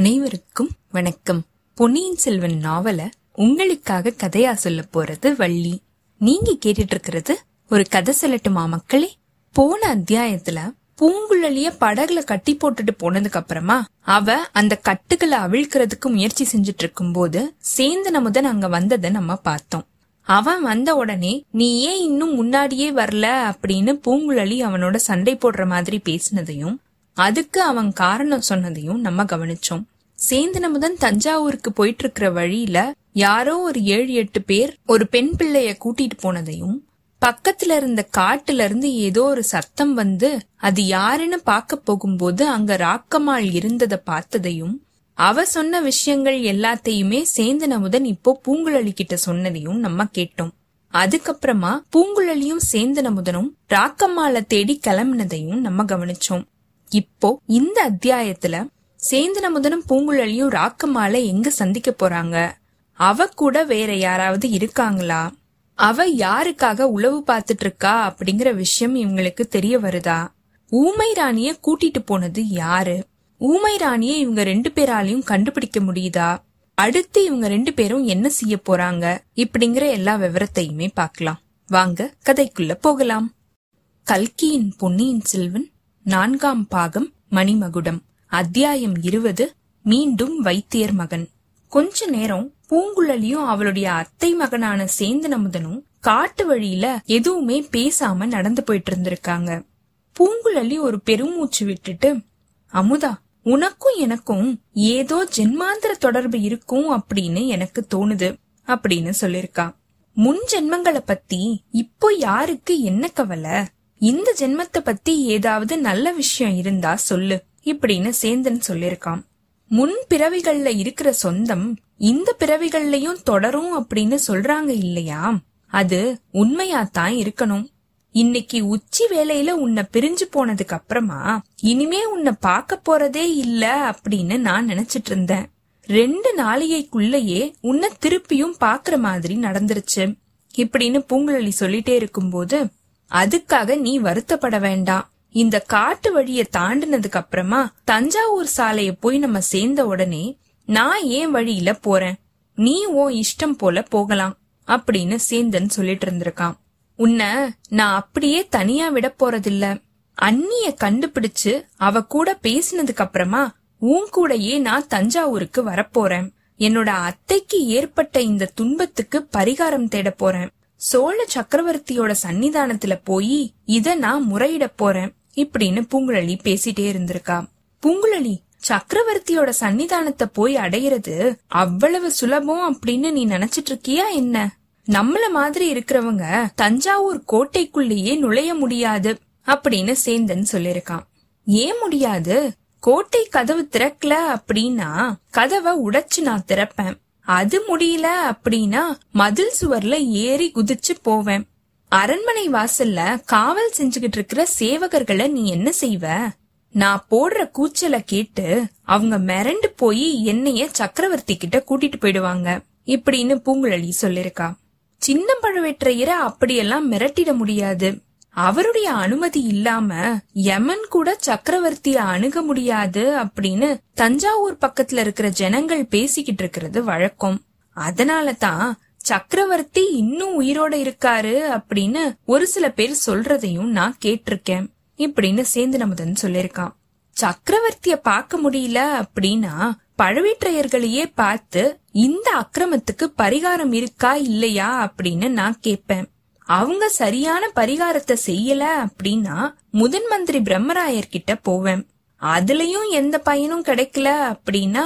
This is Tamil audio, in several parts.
அனைவருக்கும் வணக்கம். பொன்னியின் செல்வன் நாவல உங்களுக்காக கதையா சொல்ல போறது வள்ளி. நீங்க கேட்டுட்டு இருக்கிறது ஒரு கதை சொல்லட்டுமா மக்களே போன அத்தியாயத்துல பூங்குழலிய படகுல கட்டி போட்டுட்டு போனதுக்கு அப்புறமா அவ அந்த கட்டுகளை அவிழ்க்கிறதுக்கு முயற்சி செஞ்சுட்டு இருக்கும் போது சேந்தன் அங்க வந்ததை நம்ம பார்த்தோம். அவன் வந்த உடனே நீ ஏன் இன்னும் முன்னாடியே வரல? அப்படின்னு பூங்குழலி அவனோட சண்டை போடுற மாதிரி பேசினதையும் அதுக்கு அவன் காரணம் சொன்னதையும் நம்ம கவனிச்சோம். சேந்தனமுதன் தஞ்சாவூருக்கு போயிட்டு இருக்கிற வழியில யாரோ ஒரு ஏழு எட்டு பேர் ஒரு பெண் பிள்ளைய கூட்டிட்டு போனதையும் பக்கத்துல இருந்த காட்டுல இருந்து ஏதோ ஒரு சத்தம் வந்து அது யாருன்னு பார்க்க போகும்போது அங்க ராக்கமாள் இருந்தத பார்த்ததையும் அவ சொன்ன விஷயங்கள் எல்லாத்தையுமே சேந்தனமுதன் இப்போ பூங்குழலி கிட்ட சொன்னதையும் நம்ம கேட்டோம். அதுக்கப்புறமா பூங்குழலியும் சேந்தனமுதனும் ராக்கம்மாள தேடி கிளம்பினதையும் நம்ம கவனிச்சோம். இப்போ இந்த அத்தியாயத்துல சேந்தனமுதனும் பூங்குழலியும் ராக்கம்மால எங்க சந்திக்க போறாங்க? அவ கூட வேற யாராவது இருக்காங்களா? அவ யாருக்காக உளவு பார்த்துட்டு இருக்கா அப்படிங்கிற விஷயம் இவங்களுக்கு தெரிய வருதா? ஊமை ராணிய கூட்டிட்டு போனது யாரு? ஊமை ராணிய இவங்க ரெண்டு பேராலையும் கண்டுபிடிக்க முடியுதா? அடுத்து இவங்க ரெண்டு பேரும் என்ன செய்ய போறாங்க? இப்படிங்கிற எல்லா விவரத்தையுமே பார்க்கலாம். வாங்க கதைக்குள்ள போகலாம். கல்கியின் பொன்னியின் செல்வன் நான்காம் பாகம் மணிமகுடம். அத்தியாயம் இருபது மீண்டும் வைத்தியர் மகன். கொஞ்ச நேரம் பூங்குழலியும் அவளுடைய அத்தை மகனான சேந்தனமுதனும் காட்டு வழியில எதுவுமே பேசாம நடந்து போயிட்டு இருந்திருக்காங்க. பூங்குழலி ஒரு பெருமூச்சு விட்டுட்டு அமுதா உனக்கும் எனக்கும் ஏதோ ஜென்மாந்திர தொடர்பு இருக்கும் அப்படின்னு எனக்கு தோணுது அப்படின்னு சொல்லிருக்கா முன் ஜென்மங்களை பத்தி இப்போ யாருக்கு என்ன கவலை? இந்த ஜென்மத்தை பத்தி ஏதாவது நல்ல விஷயம் இருந்தா சொல்லு இப்படின்னு சேந்தன் சொல்லிருக்கான் முன் பிறவிகள்ல இருக்கிற சொந்தம் இந்த பிறவிகள்லயும் தொடரும் அப்படின்னு சொல்றாங்க இல்லையா? அது உண்மையாத்தான் இருக்கணும். இன்னைக்கு உச்சி வேலையில உன்னை பிரிஞ்சு போனதுக்கு அப்புறமா இனிமே உன்னை பாக்க போறதே இல்ல அப்படின்னு நான் நினைச்சிட்டு இருந்தேன். ரெண்டு நாளிகைக்குள்ளேயே உன்னை திருப்பியும் பாக்குற மாதிரி நடந்துருச்சு. இப்படின்னு பூங்குழலி சொல்லிட்டே இருக்கும்போது அதுக்காக நீ வருத்தப்பட வேண்டாம். இந்த காட்டு வழிய தாண்டினதுக்கு அப்புறமா தஞ்சாவூர் சாலைய போய் நம்ம சேர்ந்த உடனே நான் ஏன் வழியில போறேன்? நீ உன் இஷ்டம் போல போகலாம் அப்படின்னு சேந்தன் சொல்லிட்டு இருந்திருக்கான். உன்னை நான் அப்படியே தனியா விட போறதில்ல. அண்ணிய கண்டுபிடிச்சு அவ கூட பேசினதுக்கு அப்புறமா உன் கூடயே நான் தஞ்சாவூருக்கு வரப்போறேன் என்னோட அத்தைக்கு ஏற்பட்ட இந்த துன்பத்துக்கு பரிகாரம் தேட போறேன். சோழ சக்கரவர்த்தியோட சன்னிதானத்துல போய் இத நான் முறையிட போறேன். இப்படின்னு பூங்குழலி பேசிட்டே இருந்திருக்கா. பூங்குழலி சக்கரவர்த்தியோட சன்னிதானத்தை போய் அடையிறது அவ்வளவு சுலபம் அப்படின்னு நீ நினைச்சிட்டு இருக்கியா என்ன? நம்மள மாதிரி இருக்கிறவங்க தஞ்சாவூர் கோட்டைக்குள்ளேயே நுழைய முடியாது அப்படின்னு சேந்தன் சொல்லிருக்கான். ஏன் முடியாது? கோட்டை கதவு திறக்கல அப்படின்னா கதவை உடைச்சு நான் திறப்பேன். அது முடியல அப்படின்னா மதில் சுவர்ல ஏறி குதிச்சு போவேன். அரண்மனை வாசல்ல காவல் செஞ்சுகிட்டு இருக்கிற சேவகர்களை நீ என்ன செய்வ? நான் போடுற கூச்சல கேட்டு அவங்க மிரண்டு போய் என்னைய சக்கரவர்த்தி கிட்ட கூட்டிட்டு போயிடுவாங்க. இப்படின்னு பூங்குழலி சொல்லிருக்கா. சின்ன பழுவேற்றையரை அப்படியெல்லாம் மிரட்டிட முடியாது. அவருடைய அனுமதி இல்லாம யமன் கூட சக்கரவர்த்திய அணுக முடியாது அப்படின்னு தஞ்சாவூர் பக்கத்துல இருக்கிற ஜனங்கள் பேசிக்கிட்டு இருக்கிறது வழக்கம். அதனால தான் சக்கரவர்த்தி இன்னும் உயிரோட இருக்காரு அப்படின்னு ஒரு சில பேர் சொல்றதையும் நான் கேட்டிருக்கேன் இப்படின்னு சேந்தனமுதன் சொல்லிருக்கான் சக்கரவர்த்திய பார்க்க முடியல அப்படின்னா பழுவேற்றையர்களையே பார்த்து இந்த அக்கிரமத்துக்கு பரிகாரம் இருக்கா இல்லையா அப்படின்னு நான் கேட்பேன். அவங்க சரியான பரிகாரத்தை செய்யல அப்படின்னா முதன் மந்திரி பிரம்மராயர் கிட்ட போவேன். அதுலயும் எந்த பயனும் கிடைக்கல அப்படின்னா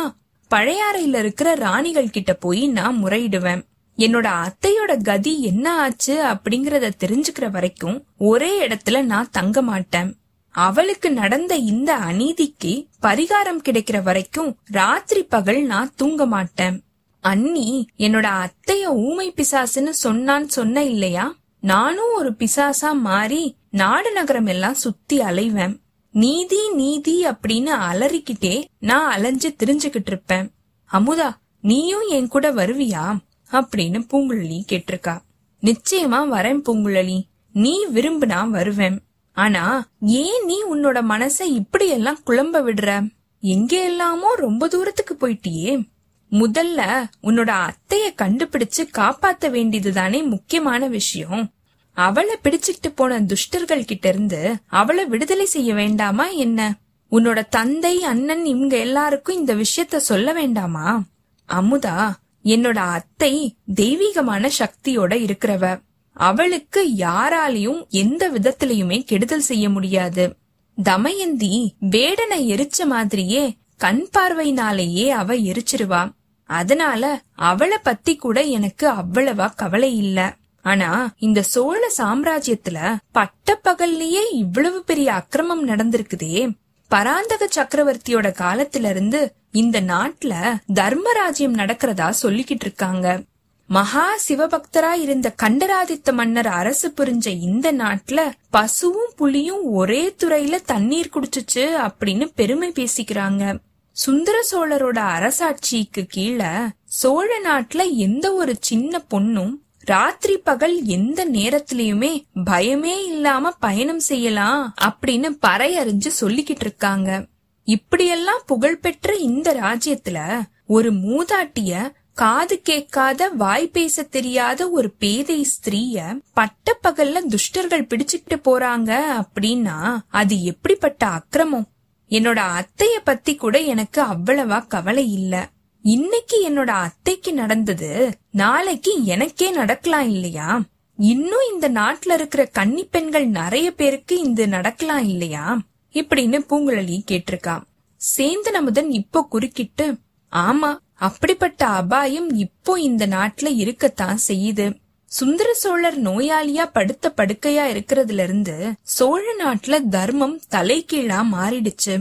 பழையாறையில இருக்கிற ராணிகள் கிட்ட போய் நான் முறையிடுவேன். என்னோட அத்தையோட கதி என்ன ஆச்சு அப்படிங்கறத தெரிஞ்சுக்கிற வரைக்கும் ஒரே இடத்துல நான் தங்க மாட்டேன். அவளுக்கு நடந்த இந்த அநீதிக்கு பரிகாரம் கிடைக்கிற வரைக்கும் ராத்திரி பகல் நான் தூங்க மாட்டேன். அண்ணி என்னோட அத்தைய ஊமை பிசாசுன்னு சொன்னான்னு சொன்ன இல்லையா? நானும் ஒரு பிசாசா மாறி நாடு நகரம் எல்லாம் சுத்தி அலைவேன். நீதி நீதி அப்படின்னு அலறிக்கிட்டே நான் அலைஞ்சு திரிஞ்சுகிட்டு இருப்பேன். அமுதா நீயும் என் கூட வருவியா? அப்படின்னு பூங்குழலி கேட்டிருக்கா. நிச்சயமா வரேன் பூங்குழலி. நீ விரும்பினா வருவேன். ஆனா ஏன் நீ உன்னோட மனசை இப்படி எல்லாம் குழம்ப விடுற? எங்க எல்லாமோ ரொம்ப தூரத்துக்கு போயிட்டியே. முதல்ல உன்னோட அத்தைய கண்டுபிடிச்சு காப்பாத்த வேண்டியதுதானே முக்கியமான விஷயம். அவளை பிடிச்சிட்டு போன துஷ்டர்கள் கிட்ட இருந்து அவளை விடுதலை செய்ய வேண்டாமா என்ன? உன்னோட தந்தை அண்ணன் இவங்க எல்லாருக்கும் இந்த விஷயத்த சொல்ல வேண்டாமா? அமுதா என்னோட அத்தை தெய்வீகமான சக்தியோட இருக்கிறவ. அவளுக்கு யாராலையும் எந்த விதத்திலயுமே கெடுதல் செய்ய முடியாது. தமயந்தி வேடனை எரிச்ச மாதிரியே கண் பார்வையினாலேயே அவ எரிச்சிருவா. அதனால அவளை பத்தி கூட எனக்கு அவ்வளவா கவலை இல்ல. ஆனா இந்த சோழ சாம்ராஜ்யத்துல பட்ட பகல்லையே இவ்வளவு பெரிய அக்கிரமம் நடந்திருக்குதே. பராந்தக சக்கரவர்த்தியோட காலத்துல இருந்து இந்த நாட்டுல தர்மராஜ்யம் நடக்கிறதா சொல்லிக்கிட்டு இருக்காங்க. மகா சிவபக்தரா இருந்த கண்டராதித்த மன்னர் அரசு புரிஞ்ச இந்த நாட்டுல பசுவும் புலியும் ஒரே துறையில தண்ணீர் குடிச்சுச்சு அப்படின்னு பெருமை பேசிக்கிறாங்க. சுந்தர சோழரோட அரசாட்சிக்கு கீழே சோழ நாட்டுல எந்த ஒரு சின்ன பொண்ணும் ராத்திரி பகல் எந்த நேரத்திலயுமே பயமே இல்லாம பயணம் செய்யலாம் அப்படின்னு பறையறிஞ்சு சொல்லிக்கிட்டு இருக்காங்க. இப்படியெல்லாம் புகழ்பெற்ற இந்த ராஜ்யத்துல ஒரு மூதாட்டிய காது கேட்காத வாய் பேச தெரியாத ஒரு பேதை ஸ்திரீய பட்ட பகல்ல துஷ்டர்கள் பிடிச்சிட்டு போறாங்க அப்படின்னா அது எப்படிப்பட்ட அக்கிரமம்? என்னோட அத்தைய பத்தி கூட எனக்கு அவ்வளவா கவலை இல்ல. இன்னைக்கு என்னோட அத்தைக்கு நடந்தது நாளைக்கு எனக்கே நடக்கலாம் இல்லையா? இன்னும் இந்த நாட்டுல இருக்கிற கன்னி பெண்கள் நிறைய பேருக்கு இந்த நடக்கலாம் இல்லையா? இப்படின்னு பூங்குழலி கேட்டிருக்கான் சேந்தன் அமுதன் இப்போ குறுக்கிட்டு ஆமா அப்படிப்பட்ட அபாயம் இப்போ இந்த நாட்டுல இருக்கத்தான் செய்யுது. சுந்தர சோழர் நோயாளியா படுத்த படுக்கையா இருக்கிறதுல இருந்து சோழ நாட்டுல தர்மம் தலைகீழா மாறிடுச்சு.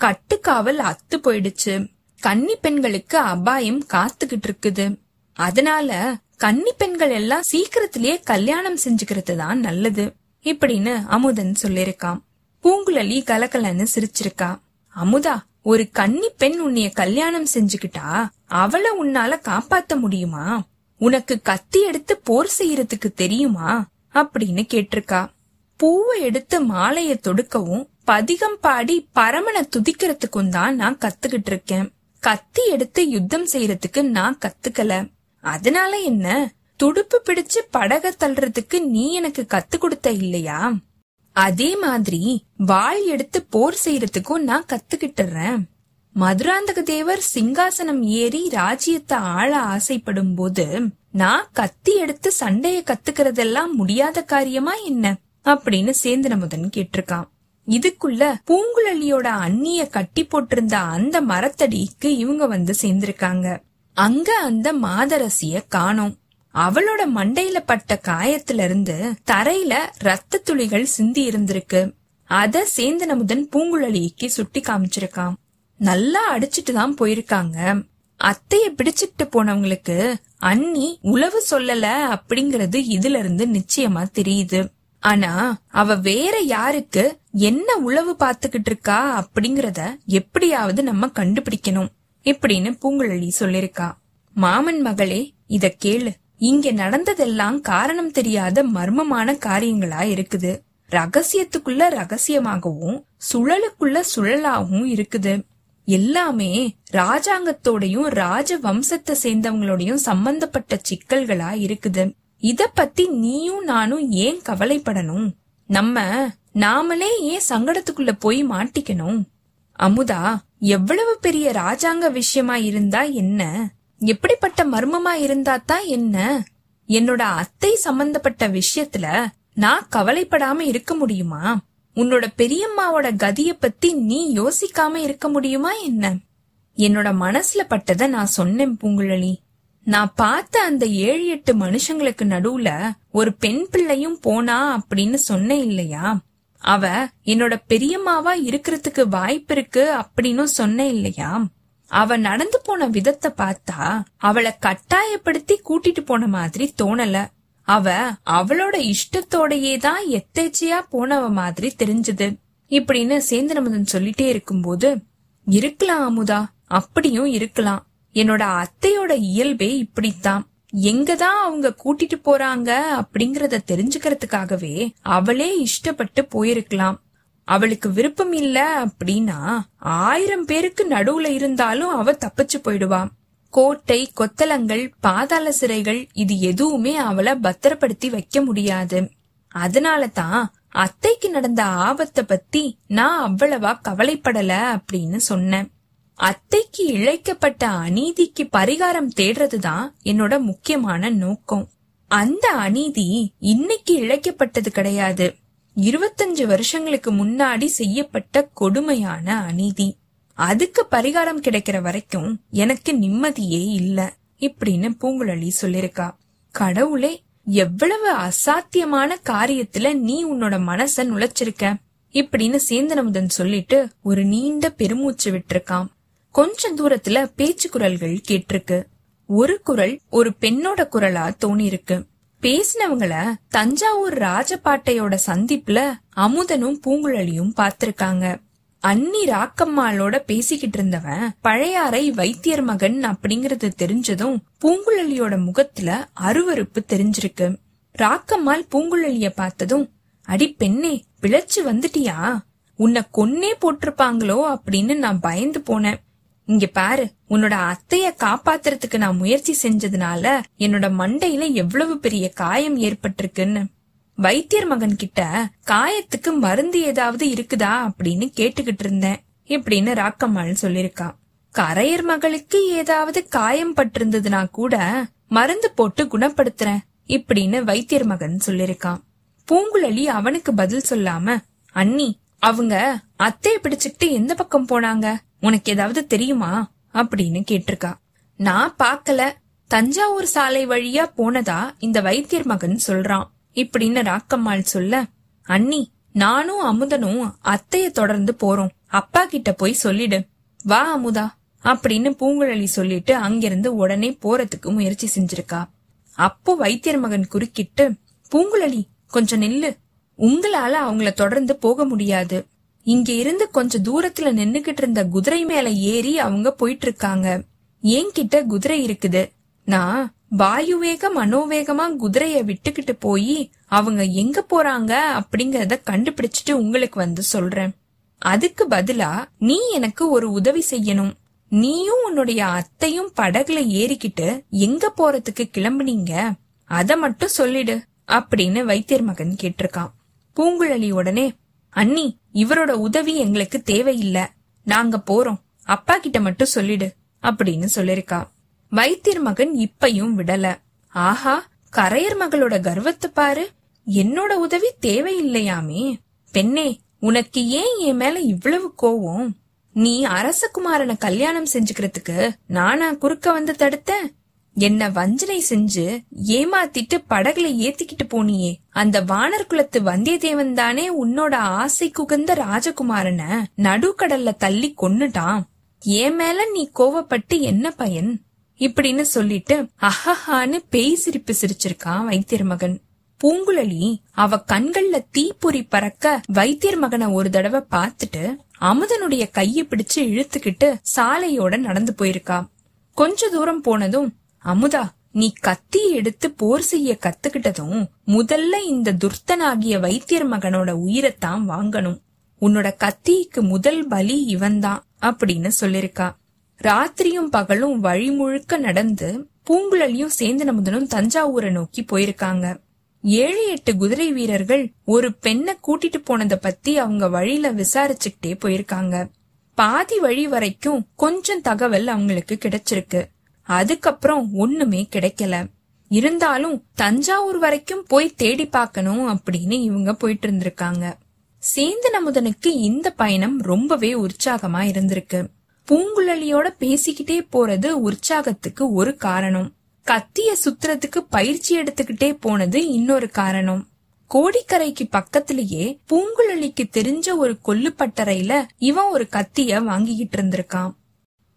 கட்டுக்காவல் அத்து போயிடுச்சு. கன்னி பெண்களுக்கு அபாயம் காத்துக்கிட்டு இருக்குது. அதனால கன்னி பெண்கள் எல்லாம் சீக்கிரத்திலேயே கல்யாணம் செஞ்சுக்கிறது தான் நல்லது இப்படின்னு அமுதன் சொல்லிருக்கான் பூங்குழலி கலகலன்னு சிரிச்சிருக்கா. அமுதா ஒரு கன்னி பெண் உன்னைய கல்யாணம் செஞ்சுக்கிட்டா அவளை உன்னால காப்பாத்த முடியுமா? உனக்கு கத்தி எடுத்து போர் செய்யறதுக்கு தெரியுமா? அப்படின்னு கேட்டிருக்கா. பூவை எடுத்து மாலைய தொடுக்கவும் பதிகம் பாடி பரமனை துதிக்கிறதுக்கும் தான் நான் கத்துக்கிட்டு இருக்கேன். கத்தி எடுத்து யுத்தம் செய்யறதுக்கு நான் கத்துக்கல. அதனால என்ன? துடுப்பு பிடிச்சு படக தள்ளுறதுக்கு நீ எனக்கு கத்து கொடுத்த இல்லையா? அதே மாதிரி வாள் எடுத்து போர் செய்யறதுக்கும் நான் கத்துக்கிட்டுறேன். மதுராந்தக தேவர் சிங்காசனம் ஏறி ராஜ்யத்தை ஆள ஆசைப்படும் போது நான் கத்தி எடுத்து சண்டைய கத்துக்கிறதெல்லாம் முடியாத காரியமா என்ன? அப்படின்னு சேந்தனமுதன் கேட்டிருக்கான். இதுக்குள்ள பூங்குழலியோட அண்ணிய கட்டி போட்டிருந்த அந்த மரத்தடிக்கு இவங்க வந்து சேர்ந்திருக்காங்க. அங்க அந்த மாதரசிய காணோம். அவளோட மண்டையில பட்ட காயத்துல இருந்து தரையில ரத்த துளிகள் சிந்தி இருந்திருக்கு. அத சேந்தனமுதன் பூங்குழலிக்கு சுட்டி காமிச்சிருக்கான் நல்லா அடிச்சிட்டு தான் போயிருக்காங்க. அத்தைய பிடிச்சிட்டு போனவங்களுக்கு அண்ணி உளவு சொல்லல அப்படிங்கறது இதுல இருந்து நிச்சயமா தெரியுது. ஆனா அவ வேற யாருக்கு என்ன உளவு பாத்துக்கிட்டு இருக்கா அப்படிங்கறத எப்படியாவது நம்ம கண்டுபிடிக்கணும். இப்படின்னு பூங்குழலி சொல்லிருக்கா. மாமன் மகளே இத கேளு. இங்க நடந்ததெல்லாம் காரணம் தெரியாத மர்மமான காரியங்களா இருக்குது. ரகசியத்துக்குள்ள ரகசியமாகவும் சுழலுக்குள்ள சுழலாகவும் இருக்குது. எல்லாமே ராஜாங்கத்தோடையும் ராஜ வம்சத்தை சேர்ந்தவங்களோடையும் சம்பந்தப்பட்ட சிக்கல்களா இருக்குது. இத பத்தி நீயும் நானும் ஏன் கவலைப்படணும்? நம்ம நாமளே ஏன் சங்கடத்துக்குள்ள போய் மாட்டிக்கணும்? அமுதா எவ்வளவு பெரிய ராஜாங்க விஷயமா இருந்தா என்ன? எப்படிப்பட்ட மர்மமா இருந்தா தான் என்ன? என்னோட அத்தை சம்பந்தப்பட்ட விஷயத்துல நான் கவலைப்படாம இருக்க முடியுமா? உன்னோட பெரியம்மாவோட கதிய பத்தி நீ யோசிக்காம இருக்க முடியுமா என்ன? என்னோட மனசுல பட்டத நான் சொன்னேன் பூங்குழலி. நான் பார்த்த அந்த ஏழு எட்டு மனுஷங்களுக்கு நடுவுல ஒரு பெண் பிள்ளையும் போனா அப்படின்னு சொன்னேன் இல்லையா? அவ என்னோட பெரியம்மாவா இருக்கிறதுக்கு வாய்ப்பு இருக்கு அப்படின்னு சொன்னேன் இல்லையா? அவ நடந்து போன விதத்தை பார்த்தா அவளை கட்டாயப்படுத்தி கூட்டிட்டு போன மாதிரி தோணல. அவ அவளோட இஷ்டத்தோடயே தான் எத்தேச்சையா போனவ மாதிரி தெரிஞ்சது. இப்படின்னு சேந்தனமுதன் சொல்லிட்டே இருக்கும்போது இருக்கலாம் அமுதா அப்படியும் இருக்கலாம். என்னோட அத்தையோட இயல்பே இப்படித்தான். எங்கதான் அவங்க கூட்டிட்டு போறாங்க அப்படிங்கறத தெரிஞ்சுக்கிறதுக்காகவே அவளே இஷ்டப்பட்டு போயிருக்கலாம். அவளுக்கு விருப்பம் இல்ல அப்படின்னா ஆயிரம் பேருக்கு நடுவுல இருந்தாலும் அவ தப்பிச்சு போயிடுவா கோட்டை கொத்தலங்கள் பாதாள சிறைகள் இது எதுவுமே அவளை பத்திரப்படுத்தி வைக்க முடியாது. அதனால தான் அத்தைக்கு நடந்த ஆபத்தை பத்தி நான் அவ்வளவா கவலைப்படல அப்படின்னு சொன்னேன். அத்தைக்கு இழைக்கப்பட்ட அநீதிக்கு பரிகாரம் தேடுறதுதான் என்னோட முக்கியமான நோக்கம். அந்த அநீதி இன்னைக்கு இழைக்கப்பட்டது கிடையாது. இருபத்தஞ்சு வருஷங்களுக்கு முன்னாடி செய்யப்பட்ட கொடுமையான அநீதி. அதுக்கு பரிகாரம் கிடைக்கிற வரைக்கும் எனக்கு நிம்மதியே இல்ல இப்படின்னு பூங்குழலி சொல்லிருக்கா. கடவுளே எவ்வளவு அசாத்தியமான காரியத்துல நீ உன்னோட மனச நுழைச்சிருக்க? இப்படின்னு சேந்தனமுதன் சொல்லிட்டு ஒரு நீண்ட பெருமூச்சு விட்டுருக்கான். கொஞ்ச தூரத்துல பேச்சு குரல்கள் கேட்டிருக்கு. ஒரு குரல் ஒரு பெண்ணோட குரலா தோணிருக்கு பேசினவங்கள தஞ்சாவூர் ராஜபாட்டையோட சந்திப்புல அமுதனும் பூங்குழலியும் பார்த்திருக்காங்க. அன்னி ராக்கம்மாளோட பேசிக்கிட்டு இருந்தவன் பழையாறை வைத்தியர் மகன் அப்படிங்கறது தெரிஞ்சதும் பூங்குழலியோட முகத்துல அருவருப்பு தெரிஞ்சிருக்கு. ராக்கம்மாள் பூங்குழலிய பார்த்ததும் அடி பெண்ணே பிழைச்சு வந்துட்டியா? உன்னை கொன்னே போட்டிருப்பாங்களோ? அப்படின்னு நான் பயந்து போனேன். இங்க பாரு உன்னோட அத்தைய காப்பாத்துறதுக்கு நான் முயற்சி செஞ்சதுனால என்னோட மண்டையில எவ்வளவு பெரிய காயம் ஏற்பட்டிருக்குன்னு. வைத்தியர் மகன் கிட்ட காயத்துக்கு மருந்து ஏதாவது இருக்குதா அப்படின்னு கேட்டுக்கிட்டு இருந்தேன். இப்படின்னு ராக்கம்மாள் சொல்லிருக்கான் கரையர் மகளுக்கு ஏதாவது காயம் பட்டிருந்ததுனா கூட மருந்து போட்டு குணப்படுத்துறேன் இப்படின்னு வைத்தியர் மகன் சொல்லிருக்கான் பூங்குழலி அவனுக்கு பதில் சொல்லாம அண்ணி அவங்க அத்தைய பிடிச்சுக்கிட்டு எந்த பக்கம் போனாங்க? உனக்கு ஏதாவது தெரியுமா? அப்படின்னு கேட்டிருக்கா. நான் பாக்கல தஞ்சாவூர் சாலை வழியா போனதா இந்த வைத்தியர் மகன் சொல்றான். இப்படின்னு ராக்கம்மாள் சொல்ல அண்ணி நானும் அமுதனும் அத்தைய தொடர்ந்து போறோம். அப்பா கிட்ட போய் சொல்லிடு. வா அமுதா அப்படின்னு பூங்குழலி சொல்லிட்டு அங்கிருந்து உடனே போறதுக்கு முயற்சி செஞ்சிருக்கா. அப்போ வைத்தியர் மகன் குறுக்கிட்டு பூங்குழலி கொஞ்சம் நில்லு. உங்களால அவங்கள தொடர்ந்து போக முடியாது. இங்க இருந்து கொஞ்ச தூரத்துல நின்னுகிட்டு இருந்த குதிரை மேல ஏறி அவங்க போயிட்டு இருக்காங்க என்கிட்ட குதிரை இருக்குது. நான் வாயுவேக மனோவேகமா குதிரைய விட்டுக்கிட்டு போய் அவங்க எங்க போறாங்க அப்படிங்கறத கண்டுபிடிச்சிட்டு உங்களுக்கு வந்து சொல்றேன். அதுக்கு பதிலா நீ எனக்கு ஒரு உதவி செய்யணும். நீயும் உன்னுடைய அத்தையும் படகுல ஏறிக்கிட்டு எங்க போறதுக்கு கிளம்புனீங்க? அத மட்டும் சொல்லிடு அப்படின்னு வைத்தியர் மகன் கேட்டிருக்கான். பூங்குழலி உடனே அண்ணி இவரோட உதவி எங்களுக்கு தேவையில்ல. நாங்க போறோம். அப்பா கிட்ட மட்டும் சொல்லிடு அப்படின்னு சொல்லிருக்கா. வைத்தியர் மகன் இப்பையும் விடல. ஆஹா கரையர் மகளோட கர்வத்தை பாரு. என்னோட உதவி தேவையில்லையாமே. பெண்ணே உனக்கு ஏன் என் மேல இவ்வளவு கோவம்? நீ அரசகுமாரனை கல்யாணம் செஞ்சுக்கிறதுக்கு நானா குறுக்க வந்து தடுத்தேன். என்ன வஞ்சனை செஞ்சு ஏமாத்திட்டு படகுல ஏத்திக்கிட்டு போனியே. அந்த வானர் குலத்து வந்தியத்தேவன் தானே உன்னோட ஆசை குகந்த ராஜகுமாரன நடுக்கடல்ல தள்ளி கொன்னுட்டான். ஏன் மேல நீ கோவப்பட்டு என்ன பயன்? இப்படின்னு சொல்லிட்டு அஹஹான்னு பேய் சிரிப்பு சிரிச்சிருக்கான் வைத்தியர் மகன் பூங்குழலி அவ கண்கள்ல தீப்பொறி பறக்க வைத்தியர் மகனை ஒரு தடவை பார்த்துட்டு அமுதனுடைய கைய பிடிச்சு இழுத்துக்கிட்டு சாலையோட நடந்து போயிருக்கா. கொஞ்ச தூரம் போனதும் அமுதா நீ கத்தி எடுத்து போர் செய்ய கத்துக்கிட்டதும் முதல்ல இந்த துர்த்தனாகிய வைத்தியர் மகனோட உயிரைத்தான் வாங்கணும். உன்னோட கத்திக்கு முதல் பலி இவன்தான் அப்படின்னு சொல்லிருக்கா. ராத்திரியும் பகலும் வழி முழுக்க நடந்து பூங்குழலியும் சேந்தனமுதனும் தஞ்சாவூரை நோக்கி போயிருக்காங்க. ஏழு எட்டு குதிரை வீரர்கள் ஒரு பெண்ணை கூட்டிட்டு போனத பத்தி அவங்க வழியில விசாரிச்சுக்கிட்டே போயிருக்காங்க. பாதி வழி வரைக்கும் கொஞ்சம் தகவல் அவங்களுக்கு கிடைச்சிருக்கு. அதுக்கப்புறம் ஒண்ணுமே கிடைக்கல. இருந்தாலும் தஞ்சாவூர் வரைக்கும் போய் தேடி பார்க்கணும் அப்படின்னு இவங்க போயிட்டு இருந்திருக்காங்க. சேந்தன் அமுதனுக்கு இந்த பயணம் ரொம்பவே உற்சாகமா இருந்திருக்கு. பூங்குழலியோட பேசிக்கிட்டே போறது உற்சாகத்துக்கு ஒரு காரணம். கத்திய சுத்துறதுக்கு பயிற்சி எடுத்துக்கிட்டே போனது இன்னொரு காரணம். கோடிக்கரைக்கு பக்கத்திலேயே பூங்குழலிக்கு தெரிஞ்ச ஒரு கொல்லுப்பட்டறையில இவன் ஒரு கத்திய வாங்கிக்கிட்டு இருந்திருக்கான்.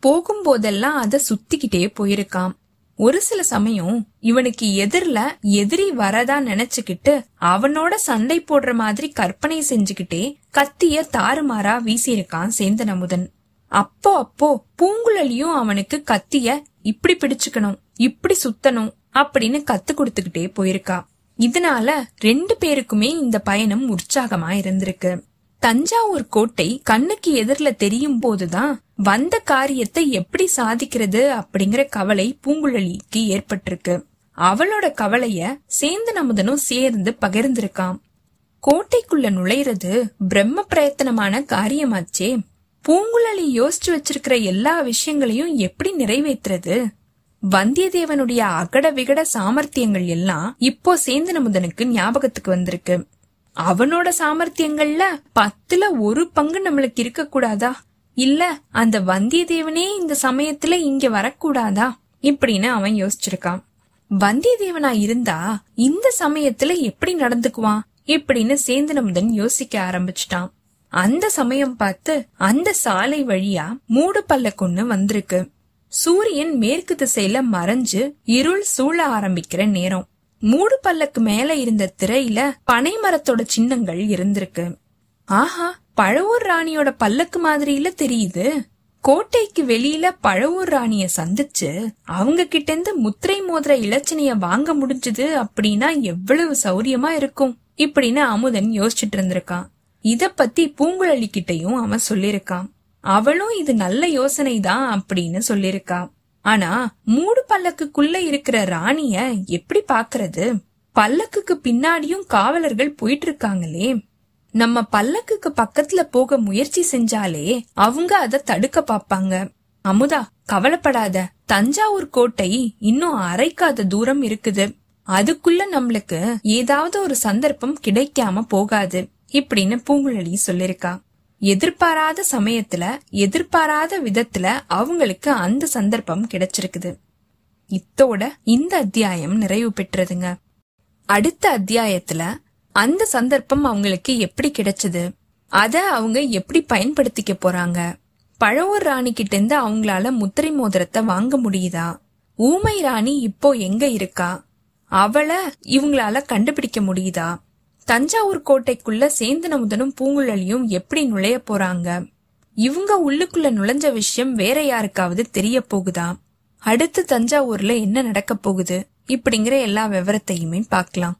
போகும்போதெல்லாம் அத சுத்திக்கிட்டே போயிருக்கான் ஒரு சில சமயம் இவனுக்கு எதிர்ல எதிரி வரதா நினைச்சுக்கிட்டு அவனோட சண்டை போடுற மாதிரி கற்பனை செஞ்சுக்கிட்டே கத்திய தாறுமாறா வீசியிருக்கான் சேந்தன் அமுதன் அப்போ அப்போ பூங்குழலியும் அவனுக்கு கத்திய இப்படி பிடிச்சுக்கணும் இப்படி சுத்தணும் அப்படின்னு கத்து கொடுத்துக்கிட்டே போயிருக்கா. இதனால ரெண்டு பேருக்குமே இந்த பயணம் உற்சாகமா இருந்திருக்கு. தஞ்சாவூர் கோட்டை கண்ணுக்கு எதிரில தெரியும் போதுதான் வந்த காரியத்தை எப்படி சாதிக்கிறது அப்படிங்கிற கவலை பூங்குழலிக்கு ஏற்பட்டிருக்கு. அவளோட கவலைய சேந்தன் அமுதனும் சேர்ந்து பகிர்ந்திருக்கான் கோட்டைக்குள்ள நுழையிறது பிரம்ம பிரயத்தனமான காரியமாச்சே. பூங்குழலி யோசிச்சு வச்சிருக்கிற எல்லா விஷயங்களையும் எப்படி நிறைவேற்றுறது? வந்தியத்தேவனுடைய அகட விகட சாமர்த்தியங்கள் எல்லாம் இப்போ சேந்தனமுதனுக்கு ஞாபகத்துக்கு வந்திருக்கு. அவனோட சாமர்த்தியங்கள்ல பத்துல ஒரு பங்கு நம்மளுக்கு இருக்க கூடாதா இல்ல அந்த வந்தியத்தேவனே இந்த சமயத்துல இங்க வரக்கூடாதா? இப்படின்னு அவன் யோசிச்சிருக்கான். வந்தியத்தேவனா இருந்தா இந்த சமயத்துல எப்படி நடந்துக்குவான்? இப்படின்னு சேந்தனமுதன் யோசிக்க ஆரம்பிச்சிட்டான். அந்த சமயம் பார்த்து அந்த சாலை வழியா மூடு பல்லக்கொன்னு வந்திருக்கு. சூரியன் மேற்கு திசையில மறைஞ்சு இருள் சூழ ஆரம்பிக்கிற நேரம். மூடு பல்லக்கு மேல இருந்த திரையில பனை மரத்தோட சின்னங்கள் இருந்திருக்கு. ஆஹா பழவூர் ராணியோட பல்லக்கு மாதிரியில தெரியுது. கோட்டைக்கு வெளியில பழவூர் ராணிய சந்திச்சு அவங்க கிட்ட இருந்து முத்திரை மோதிர இலச்சனைய வாங்க முடிஞ்சது அப்படின்னா எவ்வளவு சௌரியமா இருக்கும் இப்படின்னு அமுதன் யோசிச்சுட்டு இருந்திருக்கான். இத பத்தி பூங்குழலி கிட்டையும் அவன் சொல்லிருக்கான். அவளும் இது நல்ல யோசனை தான் அப்படின்னு சொல்லிருக்கா ஆனா மூடு பல்லக்குக்குள்ள இருக்கிற ராணிய எப்படி பாக்குறது? பல்லக்குக்கு பின்னாடியும் காவலர்கள் போயிட்டு இருக்காங்களே. நம்ம பல்லக்குக்கு பக்கத்துல போக முயற்சி செஞ்சாலே அவங்க அத தடுக்க பாப்பாங்க. அமுதா கவலைப்படாத. தஞ்சாவூர் கோட்டை இன்னும் அரைக்காத தூரம் இருக்குது. அதுக்குள்ள நம்மளுக்கு ஏதாவது ஒரு சந்தர்ப்பம் கிடைக்காம போகாது இப்படின்னு பூங்குழலி சொல்லிருக்கா. எதிர்பாராத சமயத்துல எதிர்பாராத விதத்துல அவங்களுக்கு அந்த சந்தர்ப்பம் கிடைச்சிருக்குது. இத்தோட இந்த அத்தியாயம் நிறைவு பெற்றதுங்க. அடுத்த அத்தியாயத்துல அந்த சந்தர்ப்பம் அவங்களுக்கு எப்படி கிடைச்சது? அத அவங்க எப்படி பயன்படுத்திக்க போறாங்க? பழவூர் ராணி கிட்ட இருந்து அவங்களால முத்திரை மோதிரத்தை வாங்க முடியுதா? ஊமை ராணி இப்போ எங்க இருக்கா? அவளை இவங்களால கண்டுபிடிக்க முடியுதா? தஞ்சாவூர் கோட்டைக்குள்ள சேந்தனமுதனும் பூங்குழலியும் எப்படி நுழைய போறாங்க? இவங்க உள்ளுக்குள்ள நுழைஞ்ச விஷயம் வேற யாருக்காவது தெரிய போகுதா? அடுத்து தஞ்சாவூர்ல என்ன நடக்க போகுது? இப்படிங்கிற எல்லா விவரத்தையுமே பார்க்கலாம்.